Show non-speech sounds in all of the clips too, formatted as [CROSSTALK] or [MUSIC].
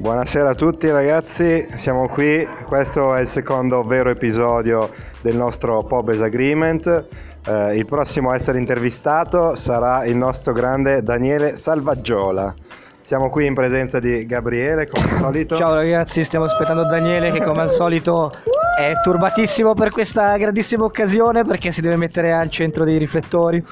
Buonasera a tutti ragazzi, siamo qui, questo è il secondo vero episodio del nostro Pobes Agreement. Eh, il prossimo a essere intervistato sarà il nostro grande Daniele Salvaggiola. Siamo qui in presenza di Gabriele, come al solito. Ciao ragazzi, stiamo aspettando Daniele che come al solito è turbatissimo per questa grandissima occasione perché si deve mettere al centro dei riflettori.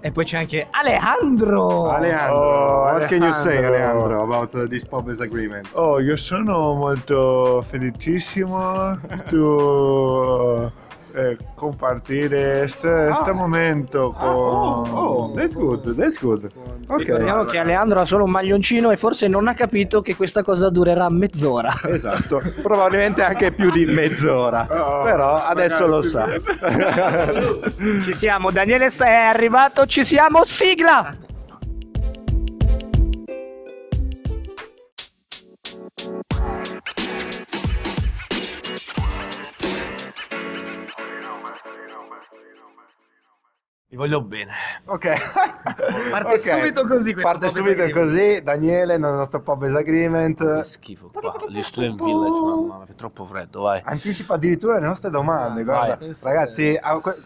E poi c'è anche Alejandro. Alejandro, Oh, what can you say Alejandro. Alejandro about this Pobes Agreement? Oh, io sono molto felicissimo [LAUGHS] tu eh, compartire questo Ah. momento con... Ah, oh, oh, that's good, that's good. Ok. Ricordiamo che Alejandro ha solo un maglioncino e forse non ha capito che questa cosa durerà mezz'ora. Esatto, probabilmente anche più di mezz'ora, Oh, però adesso lo sa. [LAUGHS] Ci siamo, Daniele è arrivato, ci siamo, sigla! Vi voglio bene. ok. [LAUGHS] Parte Ok. subito così Parte subito Agreement. così, Daniele, nel nostro Che Agreement. schifo qua. Gli Student Village, mamma mia, è troppo freddo, vai. Anticipa addirittura le nostre domande, Ah, guarda. vai. Ragazzi,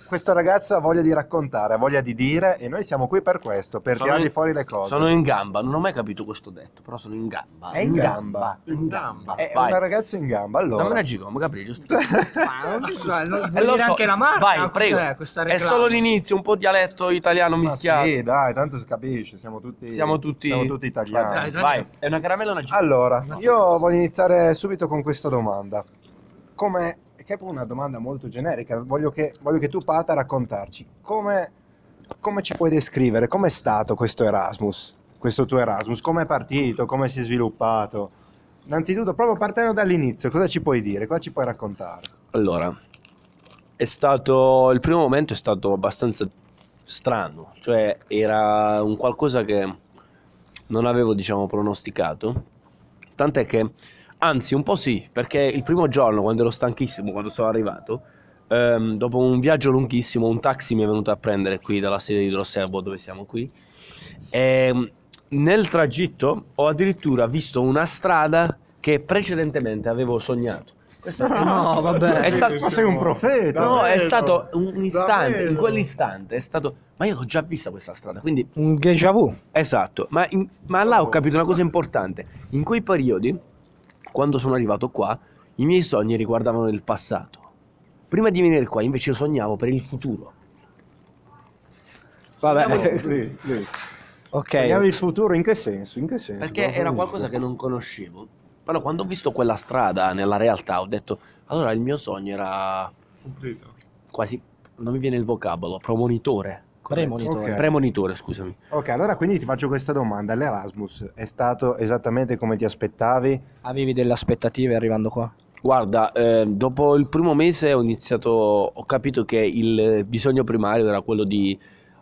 questo ragazzo ha voglia di raccontare, ha voglia di dire e noi siamo qui per questo, per Sono tirargli in- fuori le cose. Sono in gamba, non ho mai capito questo detto, però sono in gamba. È in gamba. In gamba. È vai. un ragazzo in gamba, allora. Dammi una gigoma, Gabriele, giusto? [LAUGHS] Ma non so, non- Eh, vuoi lo so. anche la marca? Vai, prego. È solo l'inizio, un po' dialetto italiano Ma mischiato. Sì, dai, tanto si capisce, siamo tutti, Siamo tutti, siamo tutti italiani. Dai, dai. Vai, è una caramella o una gigoma? Allora, io voglio iniziare subito con questa domanda. Come, che è una domanda molto generica, voglio che, voglio che tu parta a raccontarci come, come ci puoi descrivere, com'è stato questo Erasmus, questo tuo Erasmus, come è partito, come si è sviluppato. Innanzitutto, proprio partendo dall'inizio, cosa ci puoi dire, cosa ci puoi raccontare? Allora, è stato il primo momento è stato abbastanza strano, cioè era un qualcosa che non avevo, diciamo, pronosticato. Tant'è che, anzi, un po' sì, perché il primo giorno, quando ero stanchissimo, quando sono arrivato, ehm, dopo un viaggio lunghissimo, un taxi mi è venuto a prendere qui dalla sede di Drosselbo, dove siamo qui. E nel tragitto ho addirittura visto una strada che precedentemente avevo sognato. Questo è- No, vabbè. È stato- Ma sei un profeta! No, è Davvero? stato un istante, in Davvero? quell'istante è stato... Ma io l'ho già vista questa strada, quindi... Un déjà vu. Esatto, ma, in- ma là ho capito una cosa importante. In quei periodi, quando sono arrivato qua, i miei sogni riguardavano il passato. Prima di venire qua, invece, io sognavo per il futuro. Vabbè. Lì, [LAUGHS] lì. Ok. Sognavi il futuro, in che senso? In che senso? Perché era qualcosa che non conoscevo. Però quando ho visto quella strada nella realtà, ho detto, allora il mio sogno era Complito. quasi... Non mi viene il vocabolo, promonitore. Premonitore. Ok. Premonitore, scusami. Ok, allora quindi ti faccio questa domanda. L'Erasmus è stato esattamente come ti aspettavi? Avevi delle aspettative arrivando qua? Guarda, eh, dopo il primo mese ho iniziato, ho capito che il bisogno primario era quello di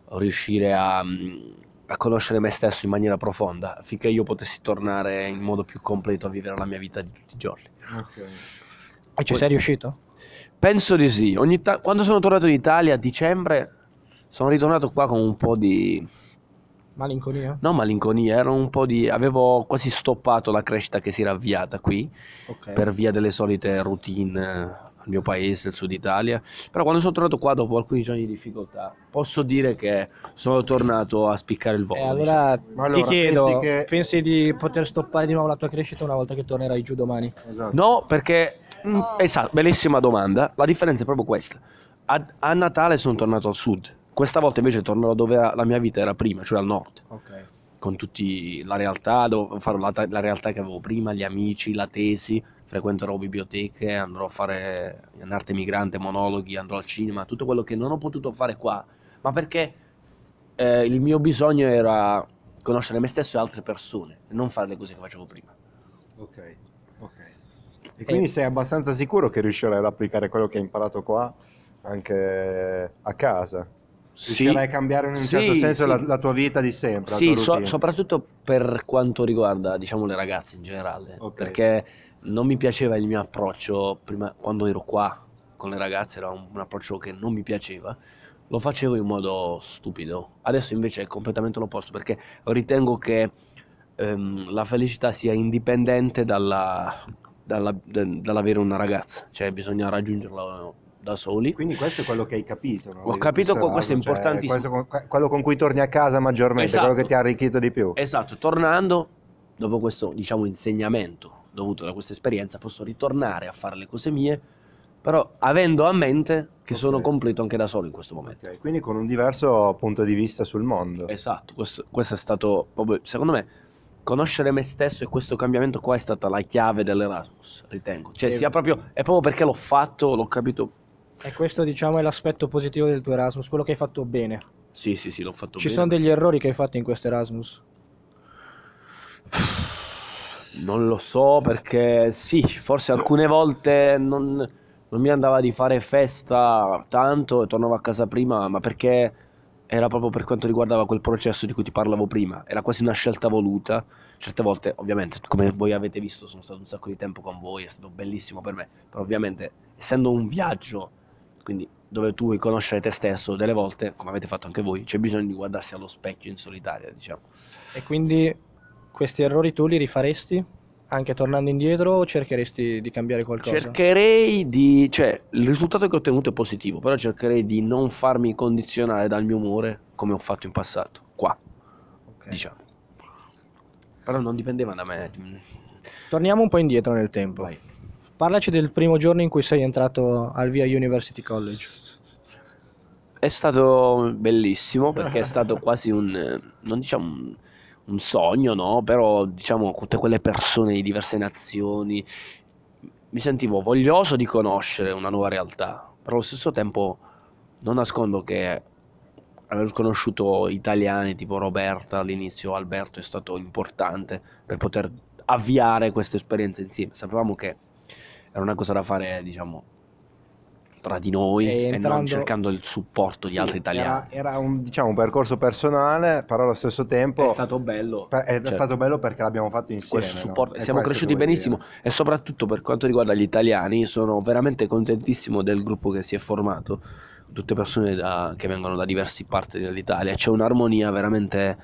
riuscire a, mm, a conoscere me stesso in maniera profonda, affinché io potessi tornare in modo più completo a vivere la mia vita di tutti i giorni. E ci sei riuscito? Penso di sì. Ogni ta- quando sono tornato in Italia a dicembre, sono ritornato qua con un po' di... Malinconia? non malinconia, ero un po' di... avevo quasi stoppato la crescita che si era avviata qui. Ok. per via delle solite routine al mio paese, il sud Italia. Però quando sono tornato qua dopo alcuni giorni di difficoltà, posso dire che sono tornato a spiccare il volo. E diciamo. allora allora, ti chiedo, pensi che- pensi di poter stoppare di nuovo la tua crescita una volta che tornerai giù domani? Esatto. No, perché... mm, esatto, bellissima domanda. La differenza è proprio questa. A, a Natale sono tornato al sud. Questa volta invece tornerò dove la mia vita era prima, cioè al nord. Ok. Con tutti la realtà, devo fare la, la realtà che avevo prima, gli amici, la tesi, frequenterò biblioteche, andrò a fare in arte migrante, monologhi, andrò al cinema, tutto quello che non ho potuto fare qua, ma perché eh, il mio bisogno era conoscere me stesso e altre persone, e non fare le cose che facevo prima. Ok, ok. E quindi sei abbastanza sicuro che riuscirai ad applicare quello che hai imparato qua anche a casa? Riuscirai a cambiare in un Sì, certo senso sì. la, la tua vita di sempre? Sì, so- soprattutto per quanto riguarda, diciamo, le ragazze in generale, Ok. perché non mi piaceva il mio approccio prima quando ero qua con le ragazze, era un, un approccio che non mi piaceva. Lo facevo in modo stupido. Adesso invece è completamente l'opposto perché ritengo che ehm, la felicità sia indipendente dalla- dalla- dall'avere una ragazza, cioè bisogna raggiungerla da soli. Quindi questo è quelto che hai capito, no? Ho capito, questo questo è cioè, importantissimo. questo con- quello con cui torni a casa maggiormente, Esatto. quello che ti ha arricchito di più. Esatto, tornando, dopo questo diciamo insegnamento dovuto da questa esperienza, posso ritornare a fare le cose mie, però avendo a mente che Ok. sono completo anche da solo in questo momento. Ok, Quindi con un diverso punto di vista sul mondo. Esatto, questo, questo è stato proprio, secondo me, conoscere me stesso e questo cambiamento qua è stata la chiave dell'Erasmus, ritengo. Cioè, E- sia proprio, è proprio perché l'ho fatto, l'ho capito. E questo diciamo è l'aspetto positivo del tuo Erasmus, quello che hai fatto bene. Sì, sì, sì, l'ho fatto Ci bene. sono degli errori che hai fatto in questo Erasmus? [SIGHS] Non lo so perché sì, forse alcune volte non, non mi andava di fare festa tanto e tornavo a casa prima, ma perché era proprio per quanto riguardava quel processo di cui ti parlavo prima, era quasi una scelta voluta. Certe volte, ovviamente, come voi avete visto, sono stato un sacco di tempo con voi, è stato bellissimo per me, però ovviamente essendo un viaggio, quindi dove tu vuoi conoscere te stesso, delle volte, come avete fatto anche voi, c'è bisogno di guardarsi allo specchio in solitaria, diciamo. E quindi questi errori tu li rifaresti? Anche tornando indietro o cercheresti di cambiare qualcosa? Cercherei di, cioè, il risultato che ho ottenuto è positivo, però cercherei di non farmi condizionare dal mio umore come ho fatto in passato, qua, Ok. diciamo. Però non dipendeva da me. Torniamo un po' indietro nel tempo. Vai. Parlaci del primo giorno in cui sei entrato al Via University College. È stato bellissimo perché è stato [LAUGHS] quasi un, non diciamo un, sogno, no? Però diciamo tutte quelle persone di diverse nazioni. Mi sentivo voglioso di conoscere una nuova realtà, però allo stesso tempo non nascondo che aver conosciuto italiani tipo Roberta all'inizio, Alberto è stato importante per poter avviare questa esperienza insieme. Sapevamo che era una cosa da fare, diciamo, tra di noi E e, non entrando- cercando il supporto di Sì, altri italiani. Era, era un, diciamo, un percorso personale, però allo stesso tempo È stato bello. per- è certo. stato bello perché l'abbiamo fatto insieme. no? supporto. Siamo cresciuti benissimo dire. e soprattutto per quanto riguarda gli italiani sono veramente contentissimo del gruppo che si è formato, tutte persone da- che vengono da diverse parti dell'Italia, c'è un'armonia veramente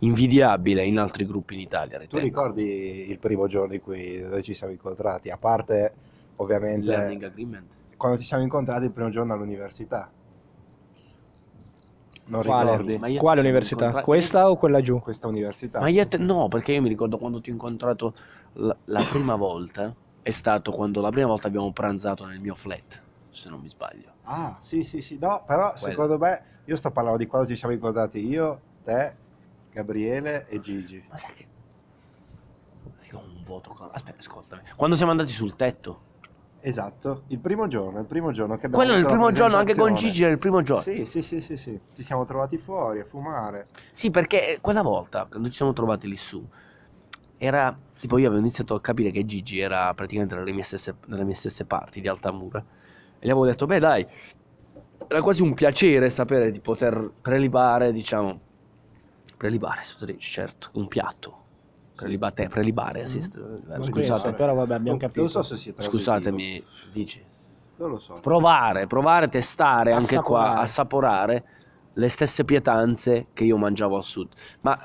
invidiabile in altri gruppi in Italia. Tu ritengo. ricordi il primo giorno in cui ci siamo incontrati? A parte, ovviamente, Learning agreement. Quando ci siamo incontrati il primo giorno all'università. Non Quale? ricordi Ma io Quale ti università? incontra- Questa o quella giù? questa università? Ma io te- no, perché io mi ricordo quando ti ho incontrato la, la prima volta, è stato quando la prima volta abbiamo pranzato nel mio flat, se non mi sbaglio. Ah, sì, sì, sì, no, però Quello. secondo me, io sto parlando di quando ci siamo incontrati io, te, Gabriele e Gigi. Ma sai che... Io ho un con- Aspetta, ascoltami. Quando siamo andati sul tetto? Esatto, il primo giorno, il primo giorno che abbiamo Quello è il primo giorno, anche con. Gigi era il primo giorno. Sì, sì, sì, sì, sì, ci siamo trovati fuori a fumare. Sì, perché quella volta, quando ci siamo trovati lì su, era... Tipo io avevo iniziato a capire che Gigi era praticamente nelle mie stesse, nelle mie stesse parti di Altamura. E gli avevo detto, beh dai, era quasi un piacere sapere di poter prelibare, diciamo... Prelibare, certo, un piatto. Prelibate, prelibare, sì, eh, scusate, penso, però vabbè abbiamo Non- capito. Non so se trasitivo. scusatemi, dici. Non lo so. Provare, provare, testare anche qua, Assaporare. assaporare le stesse pietanze che io mangiavo al sud. Ma,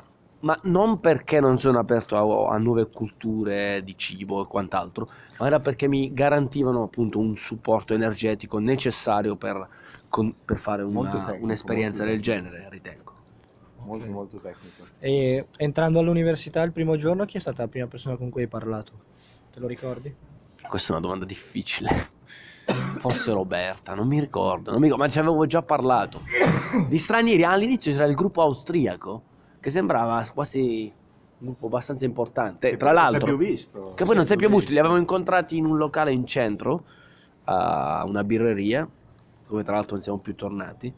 ma non perché non sono aperto a, a nuove culture di cibo e quant'altro, ma era perché mi garantivano appunto un supporto energetico necessario per, con- per fare una- tecnico, un'esperienza del genere, ritengo. Molto, molto tecnico. E entrando all'università il primo giorno, chi è stata la prima persona con cui hai parlato? Te lo ricordi? Questa è una domanda difficile. [COUGHS] Forse Roberta, non mi ricordo, non mi ricordo, ma ci avevo già parlato. Di stranieri, all'inizio c'era il gruppo austriaco, che sembrava quasi un gruppo abbastanza importante. Che Tra non l'altro, visto. che poi non si è più visto, li avevamo incontrati in un locale in centro, a una birreria, dove tra l'altro non siamo più tornati.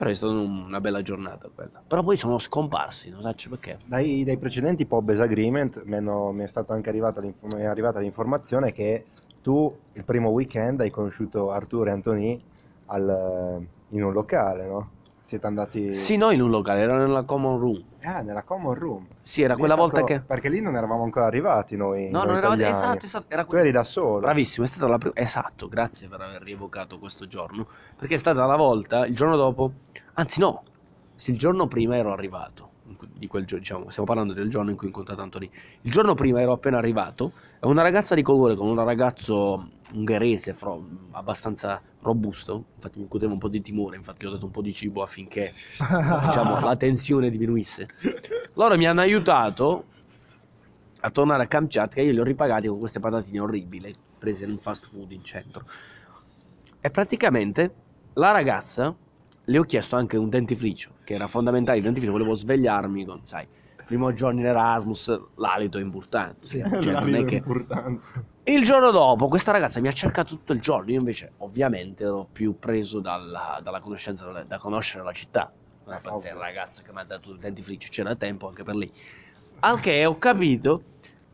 Però è stata un- una bella giornata quella. Però poi sono scomparsi, non so perché. Dai, dai precedenti Pobes Agreement mi, è stata anche arrivata, è arrivata l'informazione che tu il primo weekend hai conosciuto Arturo e Anthony al- in un locale, no? Siete andati Sì, no, in un locale, era nella common room. ah, nella common room. Sì, era Lì quella volta stato- che... Perché lì non eravamo ancora arrivati noi. No, noi non italiani. Esatto, esatto. Era Tu eri da solo. Bravissimo, è stata la prima... Esatto, grazie per aver rievocato questo giorno. Perché è stata la volta, il giorno dopo... Anzi no, sì, il giorno prima ero arrivato. Di quel giorno, diciamo, stiamo parlando del giorno in cui ho incontrato Anthony. Il giorno prima ero appena arrivato e una ragazza di colore con un ragazzo ungherese, fro- abbastanza robusto, infatti mi incuteva un po' di timore, infatti gli ho dato un po' di cibo affinché diciamo, [LAUGHS] la tensione diminuisse. Loro mi hanno aiutato a tornare a Kamchatka e io li ho ripagati con queste patatine orribili prese in un fast food in centro. E praticamente la ragazza le ho chiesto anche un dentifricio, che era fondamentale il dentifricio, volevo svegliarmi con, sai, primo giorno in Erasmus, l'alito è importante. Sì. Cioè, è che... importante. Il giorno dopo questa ragazza mi ha cercato tutto il giorno, io invece ovviamente ero più preso dalla, dalla conoscenza, da conoscere la città. Una Eh, pazzia ragazza che mi ha dato il dentifricio, c'era tempo anche per lei. Al che ho capito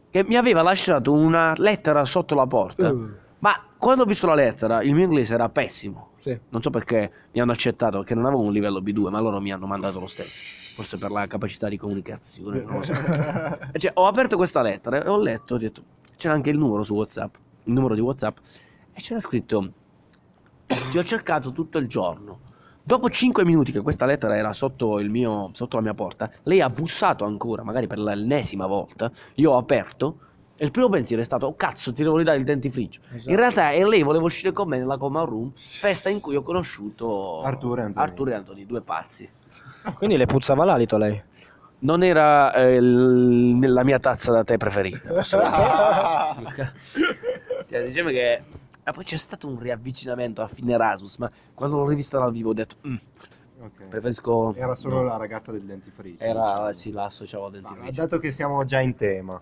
che mi aveva lasciato una lettera sotto la porta, Uh, ma quando ho visto la lettera il mio inglese era pessimo. Sì. Non so perché mi hanno accettato, perché non avevo un livello B2, ma loro mi hanno mandato lo stesso. Forse per la capacità di comunicazione, non lo so. [LAUGHS] Cioè, ho aperto questa lettera e ho letto, ho detto, c'era anche il numero su WhatsApp, il numero di WhatsApp, e c'era scritto, ti ho cercato tutto il giorno. Dopo 5 minuti che questa lettera era sotto, il mio, sotto la mia porta, lei ha bussato ancora, magari per l'ennesima volta, io ho aperto, e il primo pensiero è stato, oh cazzo, ti devo ridare il dentifricio. Esatto. In realtà è lei voleva uscire con me nella Coma Room, festa in cui ho conosciuto Arturo e Anthony. Arturo e Anthony, due pazzi. Quindi le puzzava l'alito lei. Non era eh, il- la mia tazza da tè preferita. [LAUGHS] cioè, diciamo che... Ma poi c'è stato un riavvicinamento a fine Erasmus, ma quando l'ho rivista dal vivo ho detto, "Mm, Ok. preferisco... Era solo no". la ragazza del dentifricio. Era, diciamo. sì, la associavo al Ma dentifricio. dato che siamo già in tema,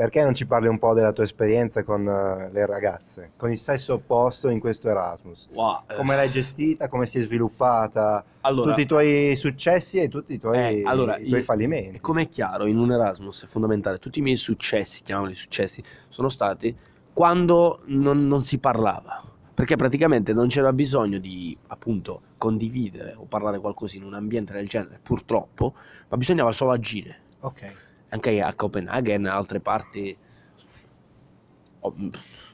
perché non ci parli un po' della tua esperienza con eh, le ragazze, con il sesso opposto in questo Erasmus? Wow, eh, Come l'hai gestita, come si è sviluppata, allora, tutti i tuoi successi e tutti i tuoi, Eh, allora, i tuoi fallimenti. Come è chiaro, in un Erasmus è fondamentale, tutti i miei successi, chiamiamoli successi, sono stati quando non, non si parlava. Perché praticamente non c'era bisogno di appunto condividere o parlare qualcosa in un ambiente del genere, purtroppo, ma bisognava solo agire. Ok. Anche a Copenaghen, a altre parti, ho-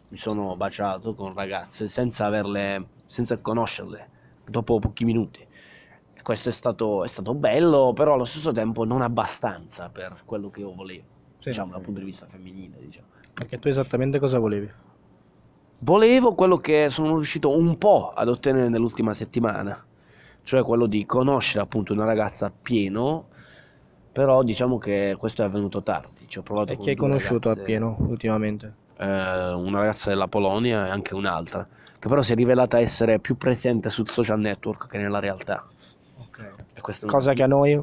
mi sono baciato con ragazze senza averle, senza conoscerle, dopo pochi minuti. E questo è stato, è stato bello, però allo stesso tempo non abbastanza per quello che io volevo, Sì. diciamo dal punto di vista femminile. Diciamo. Perché tu esattamente cosa volevi? Volevo quello che sono riuscito un po' ad ottenere nell'ultima settimana, cioè quello di conoscere appunto una ragazza pieno, però diciamo che questo è avvenuto tardi. Ci ho provato E chi hai conosciuto ragazze, appieno ultimamente? eh, una ragazza della Polonia e anche un'altra, che però si è rivelata essere più presente sul social network che nella realtà. E un- Cosa che a noi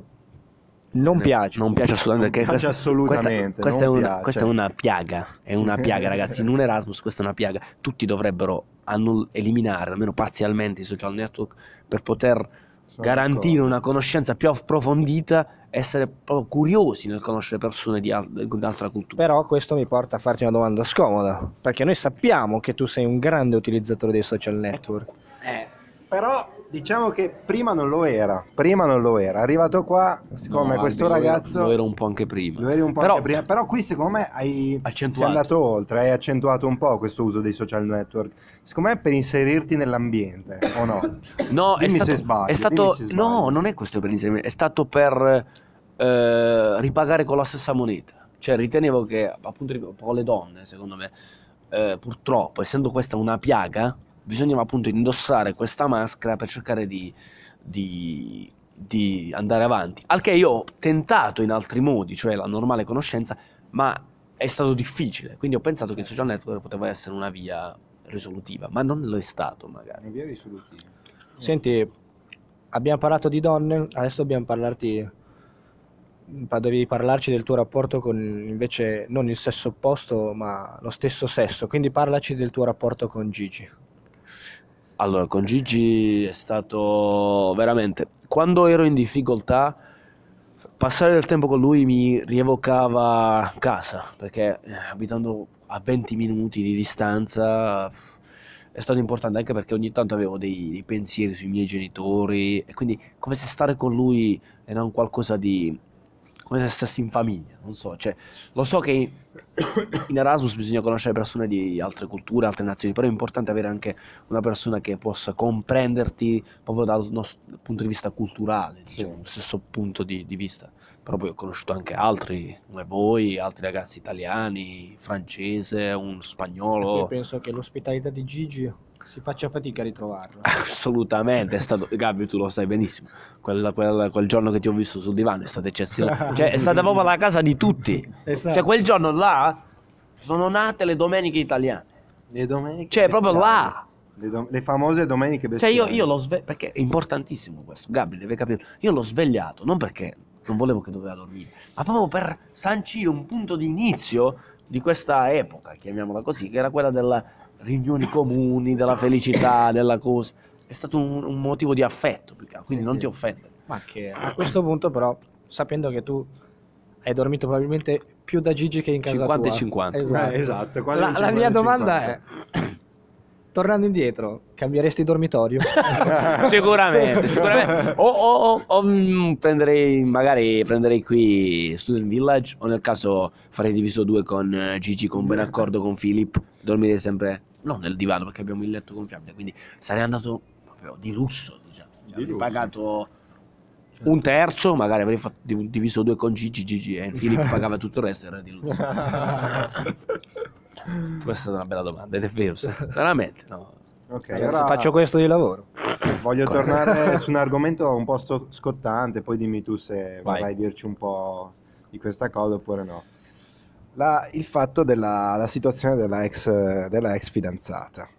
non piace. Non piace assolutamente. Non piace questa- assolutamente, Questa, questa è, una, piace. questa è una piaga. È una piaga, ragazzi. In un Erasmus questa è una piaga. Tutti dovrebbero annull- eliminare, almeno parzialmente, i social network per poter Sono garantire d'accordo. una conoscenza più approfondita, essere proprio curiosi nel conoscere persone di, al- di altra cultura. Però questo mi porta a farti una domanda scomoda, perché noi sappiamo che tu sei un grande utilizzatore dei social network. Eh, Però diciamo che prima non lo era, prima non lo era. Arrivato qua, siccome No, questo ragazzo... Lo era un po' anche prima. Lo eri un po' Però- anche prima, però qui secondo me hai sei Accentuato. andato oltre, hai accentuato un po' questo uso dei social network. Secondo me è per inserirti nell'ambiente, o no? [COUGHS] No, è Dimmi stato, se sbaglio, è stato- se sbaglio. no, non è questo per inserimento, è stato per eh, ripagare con la stessa moneta. Cioè, ritenevo che, appunto, un po' le donne, secondo me, eh, purtroppo, essendo questa una piaga, bisognava appunto indossare questa maschera per cercare di, di- di andare avanti. Al che io ho tentato in altri modi, cioè la normale conoscenza, ma è stato difficile. Quindi ho pensato che il social network poteva essere una via risolutiva, ma non lo è stato, magari. È via risolutiva. Senti, abbiamo parlato di donne, adesso dobbiamo parlarti. pa- Devi parlarci del tuo rapporto con invece non il sesso opposto, ma lo stesso sesso. Quindi parlaci del tuo rapporto con Gigi. Allora, con Gigi è stato veramente... Quando ero in difficoltà, passare del tempo con lui mi rievocava casa, perché eh, abitando a 20 minuti di distanza è stato importante anche perché ogni tanto avevo dei, dei pensieri sui miei genitori e quindi come se stare con lui era un qualcosa di come se stessi in famiglia, non so, cioè, lo so che in Erasmus bisogna conoscere persone di altre culture, altre nazioni, però è importante avere anche una persona che possa comprenderti proprio dal nostro punto di vista culturale, Sì. diciamo, lo stesso punto di, di vista. Però poi ho conosciuto anche altri, come voi, altri ragazzi italiani, francese, un spagnolo. penso che l'ospitalità di Gigi si faccia fatica a ritrovarlo. [LAUGHS] Assolutamente, è stato, Gabri, tu lo sai benissimo. Quel, quel- quel giorno che ti ho visto sul divano è stato eccezionale. [LAUGHS] Cioè, è stata proprio la casa di tutti. Esatto. Cioè, quel giorno là sono nate le domeniche italiane. Le domeniche Cioè, proprio bestiali. là. Le, dom- le famose domeniche Cioè, bestiali. io, io l'ho svegliato. Perché è importantissimo questo. Gabri, deve capire. Io l'ho svegliato non perché non volevo che doveva dormire, ma proprio per sancire un punto di inizio di questa epoca, chiamiamola così, che era quella delle riunioni comuni, della felicità, della cosa. È stato un, un motivo di affetto, più che quindi Sì, non ti offendere. Ma che a questo punto però, sapendo che tu hai dormito probabilmente più da Gigi che in casa 50 e tua. 50. Esatto. Eh, esatto, La, la mia 50-50. domanda è, [CLEARS THROAT] tornando indietro, cambieresti dormitorio? [LAUGHS] sicuramente, sicuramente. O, o- o- o, mm, prenderei, magari prenderei qui Student Village, o nel caso farei diviso due con eh, Gigi, con buon accordo con Philip. Dormirei sempre, non nel divano perché abbiamo il letto gonfiabile, quindi sarei andato proprio di lusso, diciamo. Cioè, avrei lusso. pagato un terzo, magari avrei fatto div- diviso due con Gigi, Gigi e Philip [LAUGHS] pagava tutto il resto, era di lusso. [LAUGHS] Questa è stata una bella domanda, ed è vero, veramente, no. Ok, Ragazzi, ora faccio questo di lavoro. voglio [LAUGHS] Corretto. tornare su un argomento un po' scottante, poi dimmi tu se Vai. vorrai dirci un po' di questa cosa oppure no. La- il fatto della la situazione della ex, della ex fidanzata.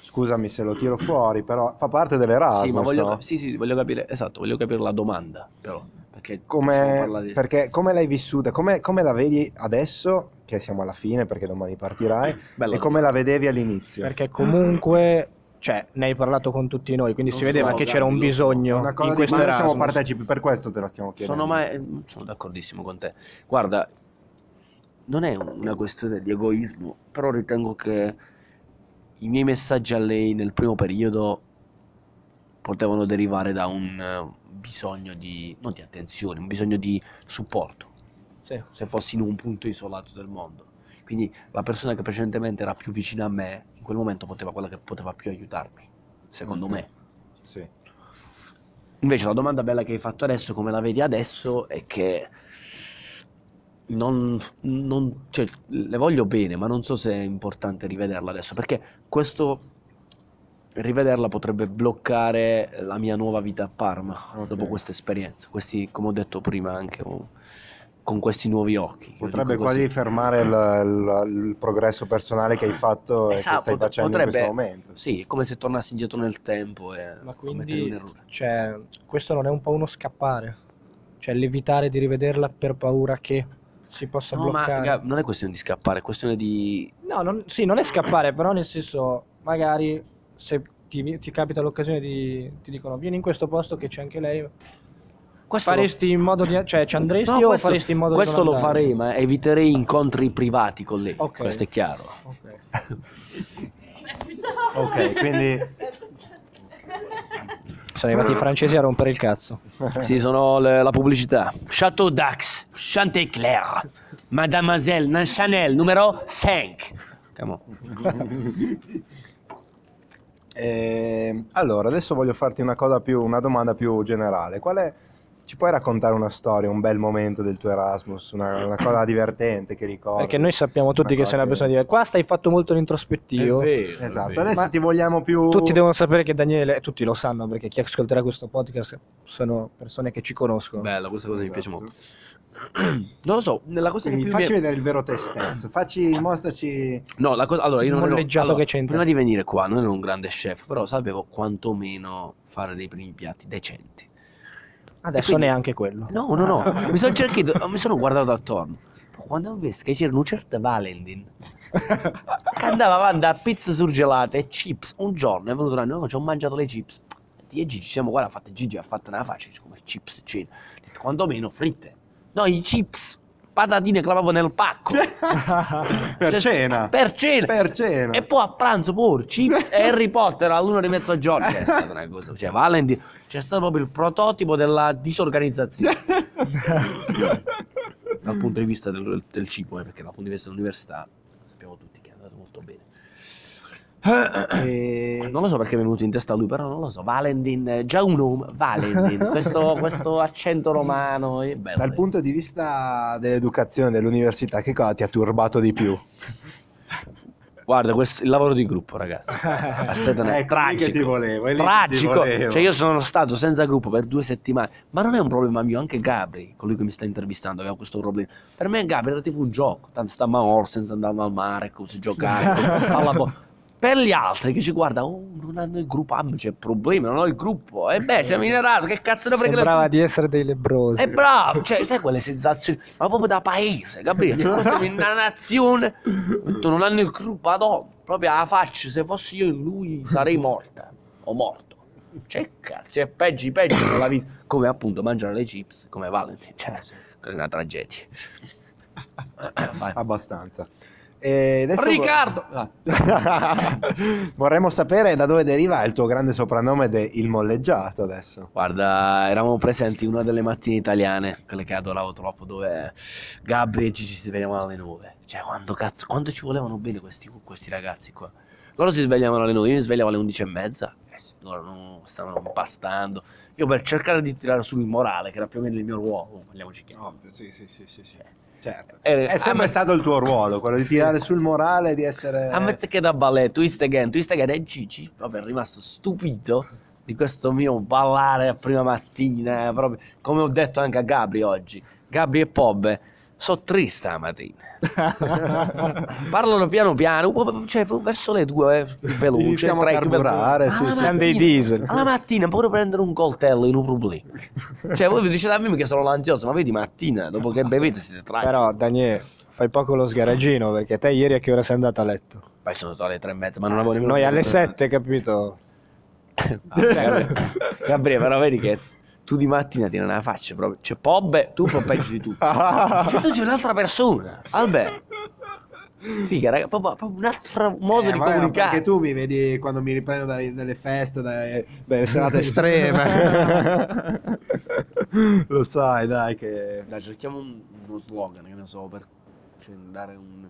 Scusami se lo tiro fuori, però fa parte dell'Erasmus, Sì, ma voglio, no? cap- sì, sì, voglio capire, esatto, voglio capire la domanda, però, perché Come, di- perché, come l'hai vissuta? Come, come la vedi adesso, che siamo alla fine perché domani partirai, Bella e come la vedevi all'inizio? Perché comunque, cioè, ne hai parlato con tutti noi, quindi Non si vedeva so, che c'era un lo bisogno Una cosa in di questo cui noi siamo Erasmus. partecipi, per questo te la stiamo chiedendo. Sono, mai- sono d'accordissimo con te. Guarda, non è una questione di egoismo, però ritengo che i miei messaggi a lei nel primo periodo potevano derivare da un eh, bisogno di, non di attenzione, un bisogno di supporto, Sì. se fossi in un punto isolato del mondo. Quindi la persona che precedentemente era più vicina a me, in quel momento poteva quella che poteva più aiutarmi, secondo me. Sì. Invece la domanda bella che hai fatto adesso, come la vedi adesso, è che non, non- cioè, le voglio bene, ma non so se è importante rivederla adesso, perché questo rivederla potrebbe bloccare la mia nuova vita a Parma Ok. dopo questa esperienza. Questi, come ho detto prima, anche con questi nuovi occhi. Potrebbe quasi così. fermare il, il- il progresso personale che hai fatto e che Esatto, stai pot- facendo potrebbe- in questo momento. Sì, è come se tornassi indietro nel tempo e Ma quindi, un errore. cioè, questo non è un po' uno scappare? Cioè, l'evitare di rivederla per paura che si possa No, ma bloccare? raga, non è questione di scappare, è questione di No, non- sì, non è scappare, però nel senso, magari se ti, ti capita l'occasione di... ti dicono vieni in questo posto che c'è anche lei, Questo lo- faresti in modo di... cioè ci andresti No, o questo- faresti in modo Questo di non lo farei, ma eviterei incontri privati con lei. Ok. Questo è chiaro. Ok. [LAUGHS] Ok, quindi [LAUGHS] Sono arrivati i francesi a rompere il cazzo. Sì, sono le- la pubblicità. Chateau Dax, Chantecler, Mademoiselle Chanel, numero 5. Come on. Eh, allora, adesso voglio farti una cosa più, una domanda più generale. Qual è, ci puoi raccontare una storia, un bel momento del tuo Erasmus, una, una [CLEARS THROAT] cosa divertente che ricordi? Perché noi sappiamo tutti che sei una persona diversa. Qua stai fatto molto l'introspettivo. Esatto, adesso Ma ti vogliamo più... Tutti devono sapere che Daniele, tutti lo sanno perché chi ascolterà questo podcast sono persone che ci conoscono. Bella, questa cosa mi piace Esatto. molto. [CLEARS THROAT] Non lo so, nella cosa che Quindi più mi... facci vedere il vero te stesso, facci, [CLEARS THROAT] mostraci... No, la cosa, allora io non Il ero, molleggiato allora, che c'entra. prima di venire qua non ero un grande chef, però sapevo quantomeno fare dei primi piatti decenti. Adesso quindi- neanche quello. No, no, no, mi sono cercato, mi sono guardato attorno. Quando ho visto che c'era un certo Valentin che andava avanti a pizze surgelate e chips, un giorno è venuto da noi, ci ho mangiato le chips. E Gigi, ci siamo guarda, fatte Gigi ha fatto una faccia, come chips detto, quantomeno fritte. No, i chips. Patatine clavavo nel pacco. [LAUGHS] per Cioè, cena. Per cena. Per cena. E poi a pranzo pure chips [LAUGHS] e Harry Potter all'una di mezzogiorno. Cioè, è stata una cosa. Cioè, Valentine c'è stato proprio il prototipo della disorganizzazione [LAUGHS] dal punto di vista del, del cibo, eh, perché dal punto di vista dell'università sappiamo tutti che è andato molto bene. E- Non lo so perché è venuto in testa a lui, però non lo so. Valentin, già un nome, Valentin, [LAUGHS] questo, questo accento romano è bello. Dal punto di vista dell'educazione, dell'università, che cosa ti ha turbato di più? Guarda, questo, il lavoro di gruppo, ragazzi. Aspetta, no, [LAUGHS] Ecco, che ti tragico. volevo, è che ti Tragico. volevo. Cioè, io sono stato senza gruppo per due settimane, ma non è un problema mio. Anche Gabri, colui che mi sta intervistando, aveva questo problema. Per me, Gabri era tipo un gioco. Tanto stavamo a Orsens, andavamo al mare, così giocare. [LAUGHS] alla per gli altri che ci guardano, oh, non hanno il gruppo, ah, c'è problema, non ho il gruppo. E beh, siamo in Erasmus, che cazzo ne frega Sembrava di essere dei lebrosi. è bravo, cioè, sai quelle sensazioni, ma proprio da paese, Gabriele, cioè, questa è una nazione, tu non hanno il gruppo, madonna, proprio alla faccia, se fossi io in lui sarei morta, o morto. Cioè, cazzo, cioè, peggio, peggio nella vita, come appunto mangiare le chips, come Valentine, cioè, è una tragedia. Abbastanza. E Riccardo! [LAUGHS] Vorremmo sapere da dove deriva il tuo grande soprannome de Il Molleggiato adesso. Guarda, eravamo presenti una delle mattine italiane, quelle che adoravo troppo, dove Gabri e Gigi si svegliavano alle 9. Cioè, quando cazzo, quanto ci volevano bene questi, questi ragazzi qua. Loro si svegliavano alle 9, io mi svegliavo alle 11 e mezza. Eh sì, loro non stavano impastando. Io per cercare di tirare sul morale, che era più o meno il mio ruolo, parliamoci chiaro. Ovvio, sì, sì, sì, sì, sì. Certo. Eh, È sempre a me- stato il tuo ruolo, quello di tirare sul morale, di essere... A mezzo che da ballet, twist again, twist again, e Gigi proprio è rimasto stupito di questo mio ballare a prima mattina, proprio come ho detto anche a Gabri oggi. Gabri e Pobbe, sono triste stamattina. Parlano piano piano, cioè verso le due, eh, veloce, Iniziamo a carburare, sì, Alla sì. Siamo dei mattina- diesel. Alla mattina pure prendere un coltello in un problema. Cioè voi vi dicete a me che sono l'ansioso, ma vedi mattina, dopo che bevete siete tranquilli. Però, Daniele, fai poco lo sgaraggino perché te ieri a che ora sei andato a letto? Poi sono state alle tre e mezza, ma non avevo nemmeno... Noi alle 7, capito? Gabriele, Gabriele, però vedi che tu di mattina tieni una faccia proprio. Cioè, Pobbe, tu proprio peggio di tutto. [LAUGHS] Cioè, tu sei un'altra persona. Albert. Figa, raga, proprio, proprio un altro modo Eh, di vabbè, comunicare. Perché tu mi vedi quando mi riprendo dalle, dalle feste, dalle, dalle serate estreme. [LAUGHS] Lo sai, dai, che... Dai, cerchiamo un- uno slogan, che ne so, per cioè, dare un,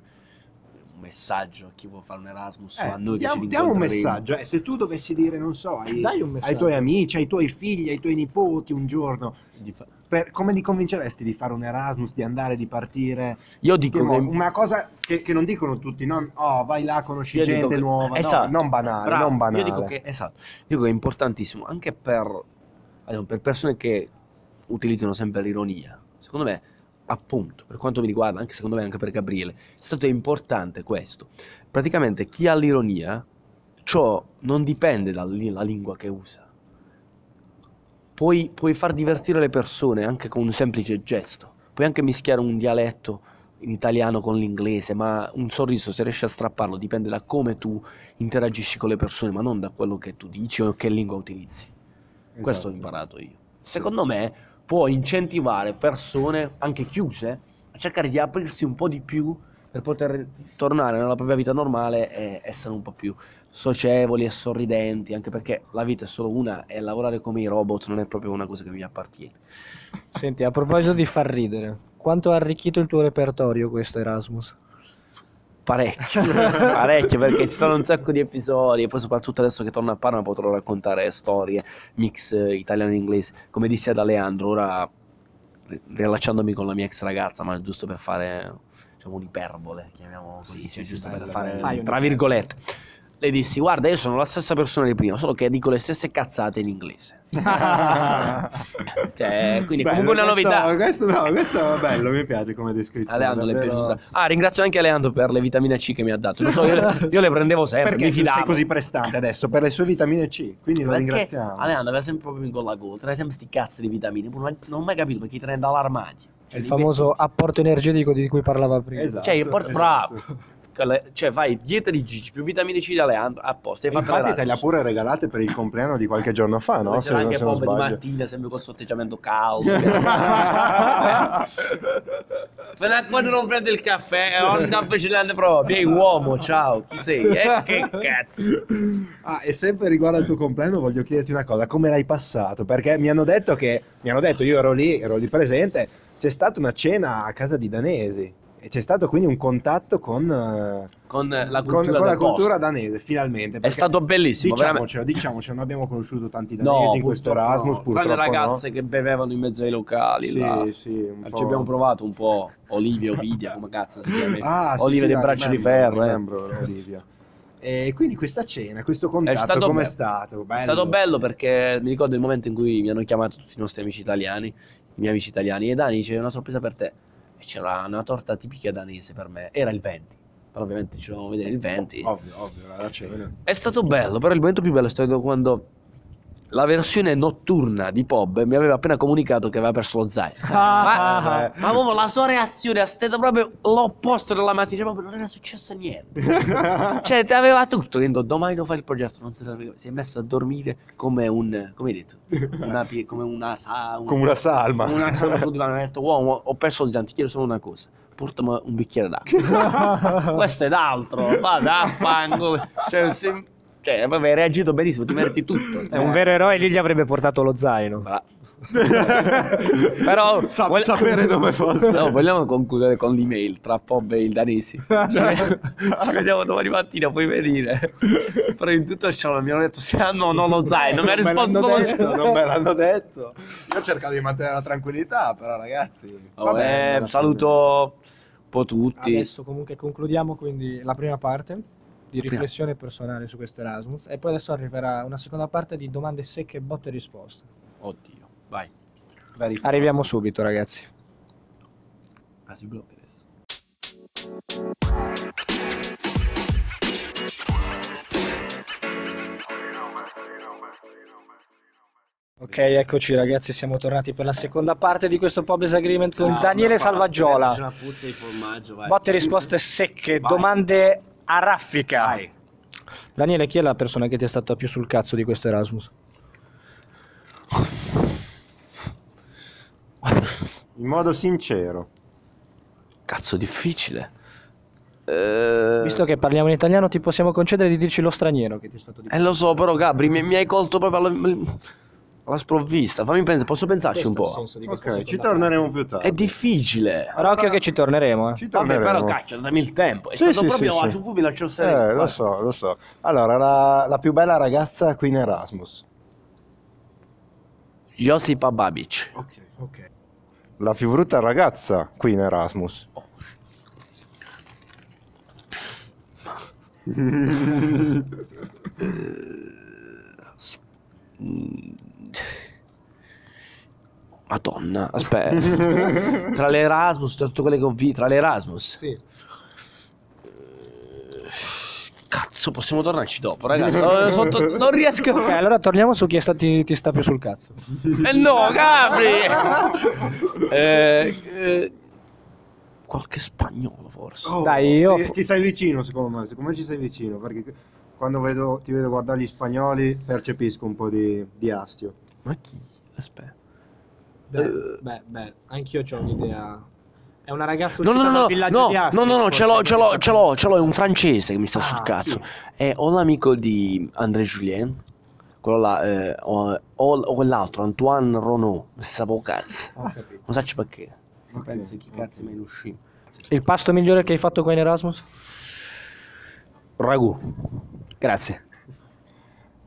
un messaggio a chi vuole fare un Erasmus Eh, a noi che diamo, ci diamo un messaggio, eh, se tu dovessi dire, non so, ai, ai tuoi amici, ai tuoi figli, ai tuoi nipoti un giorno, Di fa- per- come li convinceresti di fare un Erasmus, di andare, di partire? Io Che dico mo- che... una cosa che, che non dicono tutti, non, oh, vai là, conosci Io gente che- nuova, no, esatto, non banale, bravo. non banale. Io dico che, esatto, io dico che è importantissimo anche per, per persone che utilizzano sempre l'ironia. Secondo me, appunto, per quanto mi riguarda, anche secondo me anche per Gabriele, è stato importante questo. Praticamente chi ha l'ironia, ciò non dipende dalla lingua che usa. Puoi, puoi far divertire le persone anche con un semplice gesto. Puoi anche mischiare un dialetto in italiano con l'inglese, ma un sorriso, se riesci a strapparlo, dipende da come tu interagisci con le persone, ma non da quello che tu dici o che lingua utilizzi. Questo ho Esatto. imparato io. Secondo me può incentivare persone, anche chiuse, a cercare di aprirsi un po' di più per poter tornare nella propria vita normale e essere un po' più socievoli e sorridenti, anche perché la vita è solo una e lavorare come i robot non è proprio una cosa che mi appartiene. Senti, a proposito di far ridere, quanto ha arricchito il tuo repertorio questo Erasmus? Parecchio, [LAUGHS] parecchio perché ci sono un sacco di episodi e poi soprattutto adesso che torno a Parma potrò raccontare storie, mix eh, italiano e inglese. Come dissi ad Aleandro, ora ri- riallacciandomi con la mia ex ragazza, ma giusto per fare diciamo un'iperbole, chiamiamo così, Sì, cioè, sì, giusto bella, per fare tra virgolette. Le dissi, guarda, io sono la stessa persona di prima, solo che dico le stesse cazzate in inglese. [LAUGHS] Cioè, quindi Bello, comunque una questo- novità. Questo, no, questo è bello, mi piace come descrizione. Aleandro le è davvero- piaciuta. Ah, ringrazio anche Aleandro per le vitamine C che mi ha dato. Non so, io, le- io le prendevo sempre, Perché mi fidavo. così prestante adesso per le sue vitamine C, quindi lo ringraziamo. Aleandro aveva sempre proprio con la gola, teneva sempre sti cazzo di vitamine. Non ho mai capito perché ti teneva dall'armadio. Cioè, il famoso vestiti. apporto energetico di cui parlava prima. Esatto, Cioè, il port- esatto. bravo. Cioè, fai dieta di Gigi più vitamine C di Aleandro, a posto. Hai fatto Infatti te le ha pure regalate per il compleanno di qualche giorno fa, no? Se, anche se non pompe di mattina, sempre col sotteggiamento caldo. [LAUGHS] Fino quando non prende il caffè, non ti avvicinare proprio. Ehi uomo, ciao, chi sei? Eh, che cazzo. Ah, e sempre riguardo al tuo compleanno voglio chiederti una cosa, come l'hai passato? Perché mi hanno detto che, mi hanno detto, io ero lì, ero lì presente, c'è stata una cena a casa di danesi e c'è stato quindi un contatto con, eh, Con la con, cultura con la del posto. cultura danese, finalmente. È stato bellissimo. Diciamocelo, diciamocelo, non abbiamo conosciuto tanti danesi No, in questo Erasmus, no. purtroppo Tranne ragazze no. che bevevano in mezzo ai locali. Sì, là. sì, Ci abbiamo provato un po' Olivia, Ovidia, come cazzo si chiama? Ah, sì, Olivia sì, dei la braccia di remembro, ferro. eh. remembro, Olivia. E quindi questa cena, questo contatto, stato com'è bello. stato? È stato bello perché mi ricordo il momento in cui mi hanno chiamato tutti i nostri amici italiani, i miei amici italiani, e Dani c'è una sorpresa per te. E c'era una torta tipica danese per me, era il 20. Però ovviamente ci dovevamo vedere il 20. Ovvio, ovvio, la. È stato bello, però il momento più bello è stato quando la versione notturna di Pob mi aveva appena comunicato che aveva perso lo zaino. ma, Ah, ma proprio la sua reazione è stata proprio l'opposto della mattina, proprio non era successo niente. [LAUGHS] Cioè, aveva tutto. Quindi domani non fai il progetto. Non se l'aveva- si è messo a dormire come un. come hai detto? Una, pie- come una sa. un- Come una salma. Una salma [LAUGHS] sul divano. Mi ha detto, uomo, ho perso il zaino, ti chiedo solo una cosa. Portami un bicchiere d'acqua. [LAUGHS] Questo è d'altro. Vada a fango. Cioè, se- cioè, vabbè, hai reagito benissimo, ti meriti tutto. [LAUGHS] È un vero eroe, lì gli avrebbe portato lo zaino. Bra- [LAUGHS] Però Sa- voglia- sapere dove fosse. No, vogliamo concludere con l'email tra Pob e il danesi. Ci, [LAUGHS] ci vediamo domani mattina, puoi venire. Però in tutto ciò mi hanno detto se hanno o no lo zaino. Mi ha Non me risposto l'hanno solo detto, non me l'hanno detto. Io ho cercato di mantenere la tranquillità, però ragazzi. va Vabbè, bene, saluto un po' tutti. Adesso comunque concludiamo quindi la prima parte di riflessione personale su questo Erasmus e poi adesso arriverà una seconda parte di domande secche, botte e risposte. Oddio, vai. Very Arriviamo subito ragazzi. Ah, si blocca adesso. Ok, eccoci ragazzi, siamo tornati per la seconda parte di questo Pobes Agreement con Daniele Salvaggiola. Botte e risposte secche, Vai. domande a raffica. Vai. Daniele, chi è la persona che ti è stata più sul cazzo di questo Erasmus? In modo sincero. Cazzo, difficile. Eh, Visto che parliamo in italiano, ti possiamo concedere di dirci lo straniero che ti è stato di Eh, lo so, però Gabri, mi, mi hai colto proprio alla, alla sprovvista. Fammi pensare, posso pensarci un po'? Ok, ci torneremo più tardi. È difficile. Però occhio che ci torneremo. eh. Ci Vabbè, torneremo. però cacchio, dammi il tempo. È Sì, stato sì, proprio sì, a sì. un fumo al Eh, lo so, lo so. Allora, la, la più bella ragazza qui in Erasmus. Josipa Babic. Ok. Ok. La più brutta ragazza qui in Erasmus. [LAUGHS] [LAUGHS] Mm. Madonna, aspetta. [LAUGHS] tra le Erasmus, tra tutte quelle che ho visto, tra le Erasmus. Sì. Cazzo, possiamo tornarci dopo, ragazzi. Sotto- non riesco. Ok, allora torniamo su chi è stato, ti sta più sul cazzo. Eh no, Gabri! [LAUGHS] eh, eh, qualche spagnolo forse. Dai, io- Ci, ci sei vicino, secondo me. Secondo me ci sei vicino, perché quando vedo- ti vedo guardare gli spagnoli percepisco un po' di, di astio. Ma chi? Aspetta. Beh, beh, beh, anch'io ho un'idea. È una ragazza No, no, no, no, no, no, no, no, ce l'ho, ce l'ho, ce l'ho, ce l'ho, è un francese che mi sta Ah, sul cazzo. È o l'amico di André Julien, quello là, eh, o, o, quell'altro, Antoine Renault, mi sapevo cazzo. Ho capito. Non so perché. Si Ok, pensa chi cazzo me ne uscì. Il pasto migliore che hai fatto qua in Erasmus? Ragù. Grazie.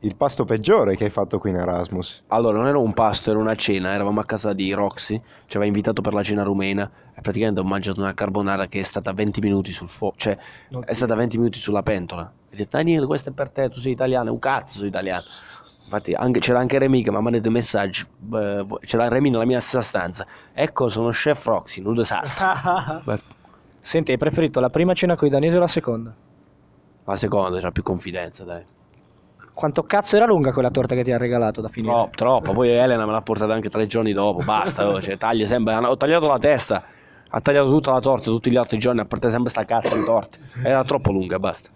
Il pasto peggiore che hai fatto qui in Erasmus. Allora, non era un pasto, era una cena. Eravamo a casa di Roxy, ci aveva invitato per la cena rumena. E praticamente ho mangiato una carbonara che è stata 20 minuti sul fuoco. Cioè, Non è stata 20 minuti sulla pentola. E ho detto, Daniele, questo è per te, tu sei italiano. Un cazzo, sono italiano. Infatti, anche- c'era anche Remy che mi ha mandato i messaggi. eh, c'era Remy nella mia stessa stanza. Ecco, sono chef Roxy, un disastro. [LAUGHS] Senti, hai preferito la prima cena con i danesi o la seconda? la seconda c'era più confidenza, dai. Quanto cazzo era lunga quella torta che ti ha regalato da finire? Troppo, troppo. Poi Elena me l'ha portata anche tre giorni dopo. Basta, oh, cioè, taglia sempre. Ho tagliato la testa. Ha tagliato tutta la torta tutti gli altri giorni, a parte sempre sta cazzo di torta. Era troppo lunga, basta.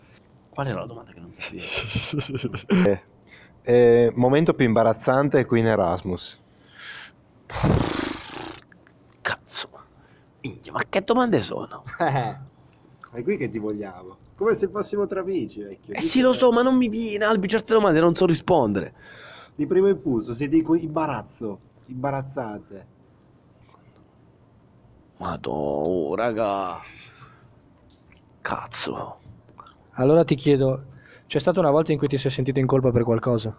Qual era la domanda che non sapevo? [LAUGHS] Eh, eh, momento più imbarazzante qui in Erasmus. Cazzo. Minchia, ma che domande sono? [LAUGHS] [LAUGHS] È qui che ti vogliamo. Come se fossimo tra amici, vecchio. Eh sì, lo so, ma non mi viene, Albi, certe domande non so rispondere. Di primo impulso, se dico imbarazzo, imbarazzate. Madò, oh, raga. Cazzo. Allora ti chiedo, c'è stata una volta in cui ti sei sentito in colpa per qualcosa?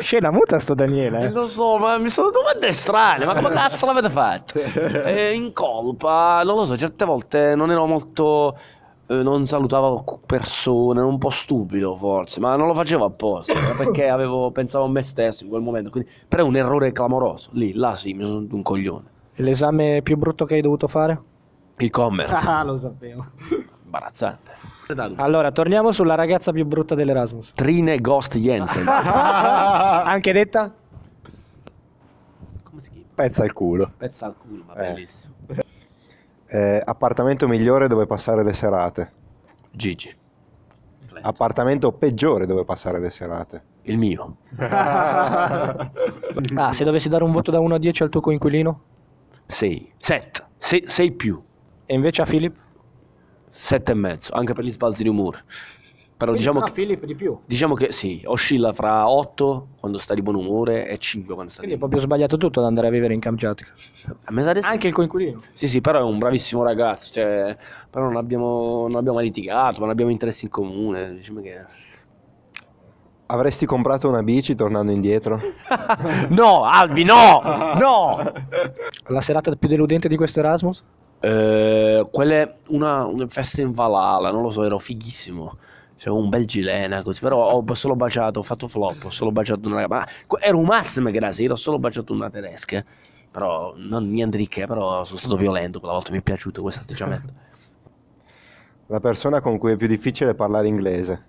Scena muta sto Daniele, Eh, eh. lo so, ma mi sono domande strane, ma come cazzo l'avete fatto? [LAUGHS] Eh, in colpa, non lo so, certe volte non ero molto... eh, non salutavo persone, un po' stupido forse, ma non lo facevo apposta, era perché avevo, pensavo a me stesso in quel momento, quindi, però è un errore clamoroso, lì, là sì, mi sono un coglione. L'esame più brutto che hai dovuto fare? E-commerce, [LAUGHS] Ah, lo sapevo. Imbarazzante. Allora, torniamo sulla ragazza più brutta dell'Erasmus. Trine Ghost Jensen. [LAUGHS] Anche detta? Come si chiama? Pezza al culo. Pezza al culo, ma Eh. bellissimo. [LAUGHS] Eh, appartamento migliore dove passare le serate. Gigi. Appartamento peggiore dove passare le serate. Il mio. [LAUGHS] Ah, se dovessi dare un voto da 1 a 10 al tuo coinquilino? 6. 7. 6 più. E invece a Philip? 7 e mezzo, anche per gli sbalzi di umore. Però diciamo no, che, Philip di più. diciamo che sì, oscilla fra 8 quando sta di buon umore e 5 quando sta Quindi è di proprio sbagliato tutto ad andare a vivere in Kamchatka. A me sa di sì. Anche il coinquilino. Sì, sì, però è un bravissimo ragazzo, cioè, però non abbiamo, non abbiamo mai litigato, non abbiamo interessi in comune, diciamo che... Avresti comprato una bici tornando indietro? [LAUGHS] no, Albi, no! [LAUGHS] No! La serata più deludente di questo Erasmus? Eh, quella è una, una festa in Valhalla, non lo so, ero fighissimo. C'era un bel gilena così, però ho solo baciato, ho fatto flop, ho solo baciato una ma ero un massimo che era sera, ho solo baciato una tedesca. Però non niente di che, però sono stato violento quella volta, mi è piaciuto questo atteggiamento. La persona con cui è più difficile parlare inglese.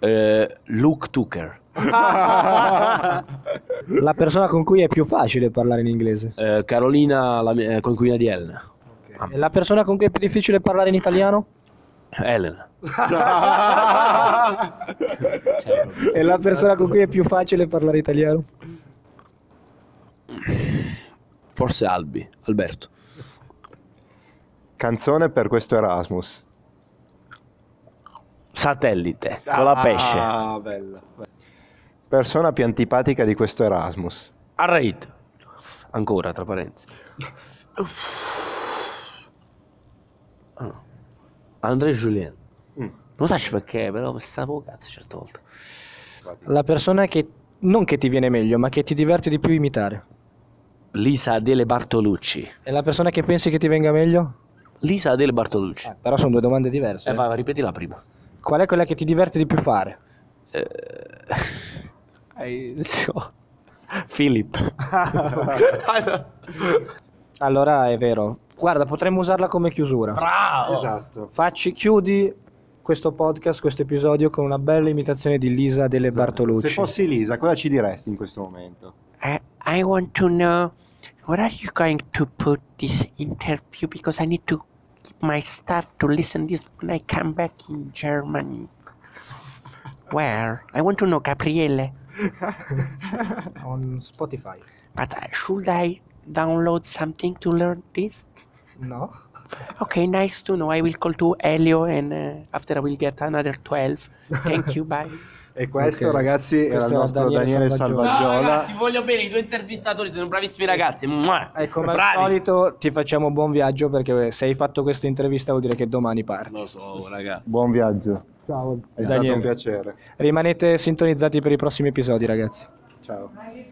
Eh, Luke Tucker, [LAUGHS] La persona con cui è più facile parlare in inglese. Eh, Carolina, la mia, eh, coinquilina di Elena. E la persona con cui è più difficile parlare in italiano? Elena. [LAUGHS] E la persona con cui è più facile parlare italiano? Forse Albi, Alberto. Canzone per questo Erasmus. Satellite, con la pesce. Ah, bella. Persona più antipatica di questo Erasmus. Arraid. Ancora, tra parentesi. Ah. André Julien. Mm. Non so perché, però stavo cazzo certe volte. La persona che non che ti viene meglio, ma che ti diverte di più imitare. Lisa Adele Bartolucci. E la persona che pensi che ti venga meglio? Lisa Adele Bartolucci. Eh, però sono due domande diverse. Eh, vai, vai, ripeti la prima. Qual è quella che ti diverte di più fare? Eh, [LAUGHS] eh, so. Philip. [LAUGHS] Allora è vero. Guarda, potremmo usarla come chiusura. Bravo. Esatto. Facci, chiudi questo podcast, questo episodio con una bella imitazione di Lisa delle Bartolucci. Se fossi Lisa, cosa ci diresti in questo momento? I, I want to know where are you going to put this interview because I need to keep my staff to listen this when I come back in Germany. Where? I want to know, Gabriele. [LAUGHS] On Spotify. But uh, should I download something to learn this? No? Okay, nice to know. I will call to Elio and uh, after I will get another 12. Thank you, bye. [LAUGHS] E questo, Ok. ragazzi, era Questo il era nostro Daniele Daniele, Salvaggiola. Salvaggiola. voglio bene, i due intervistatori sono bravissimi ragazzi. Mua. E come al Bravi. solito ti facciamo buon viaggio perché se hai fatto questa intervista vuol dire che domani parti. Lo so, raga. Buon viaggio. Ciao. È stato un piacere. Rimanete sintonizzati per i prossimi episodi, ragazzi. Ciao.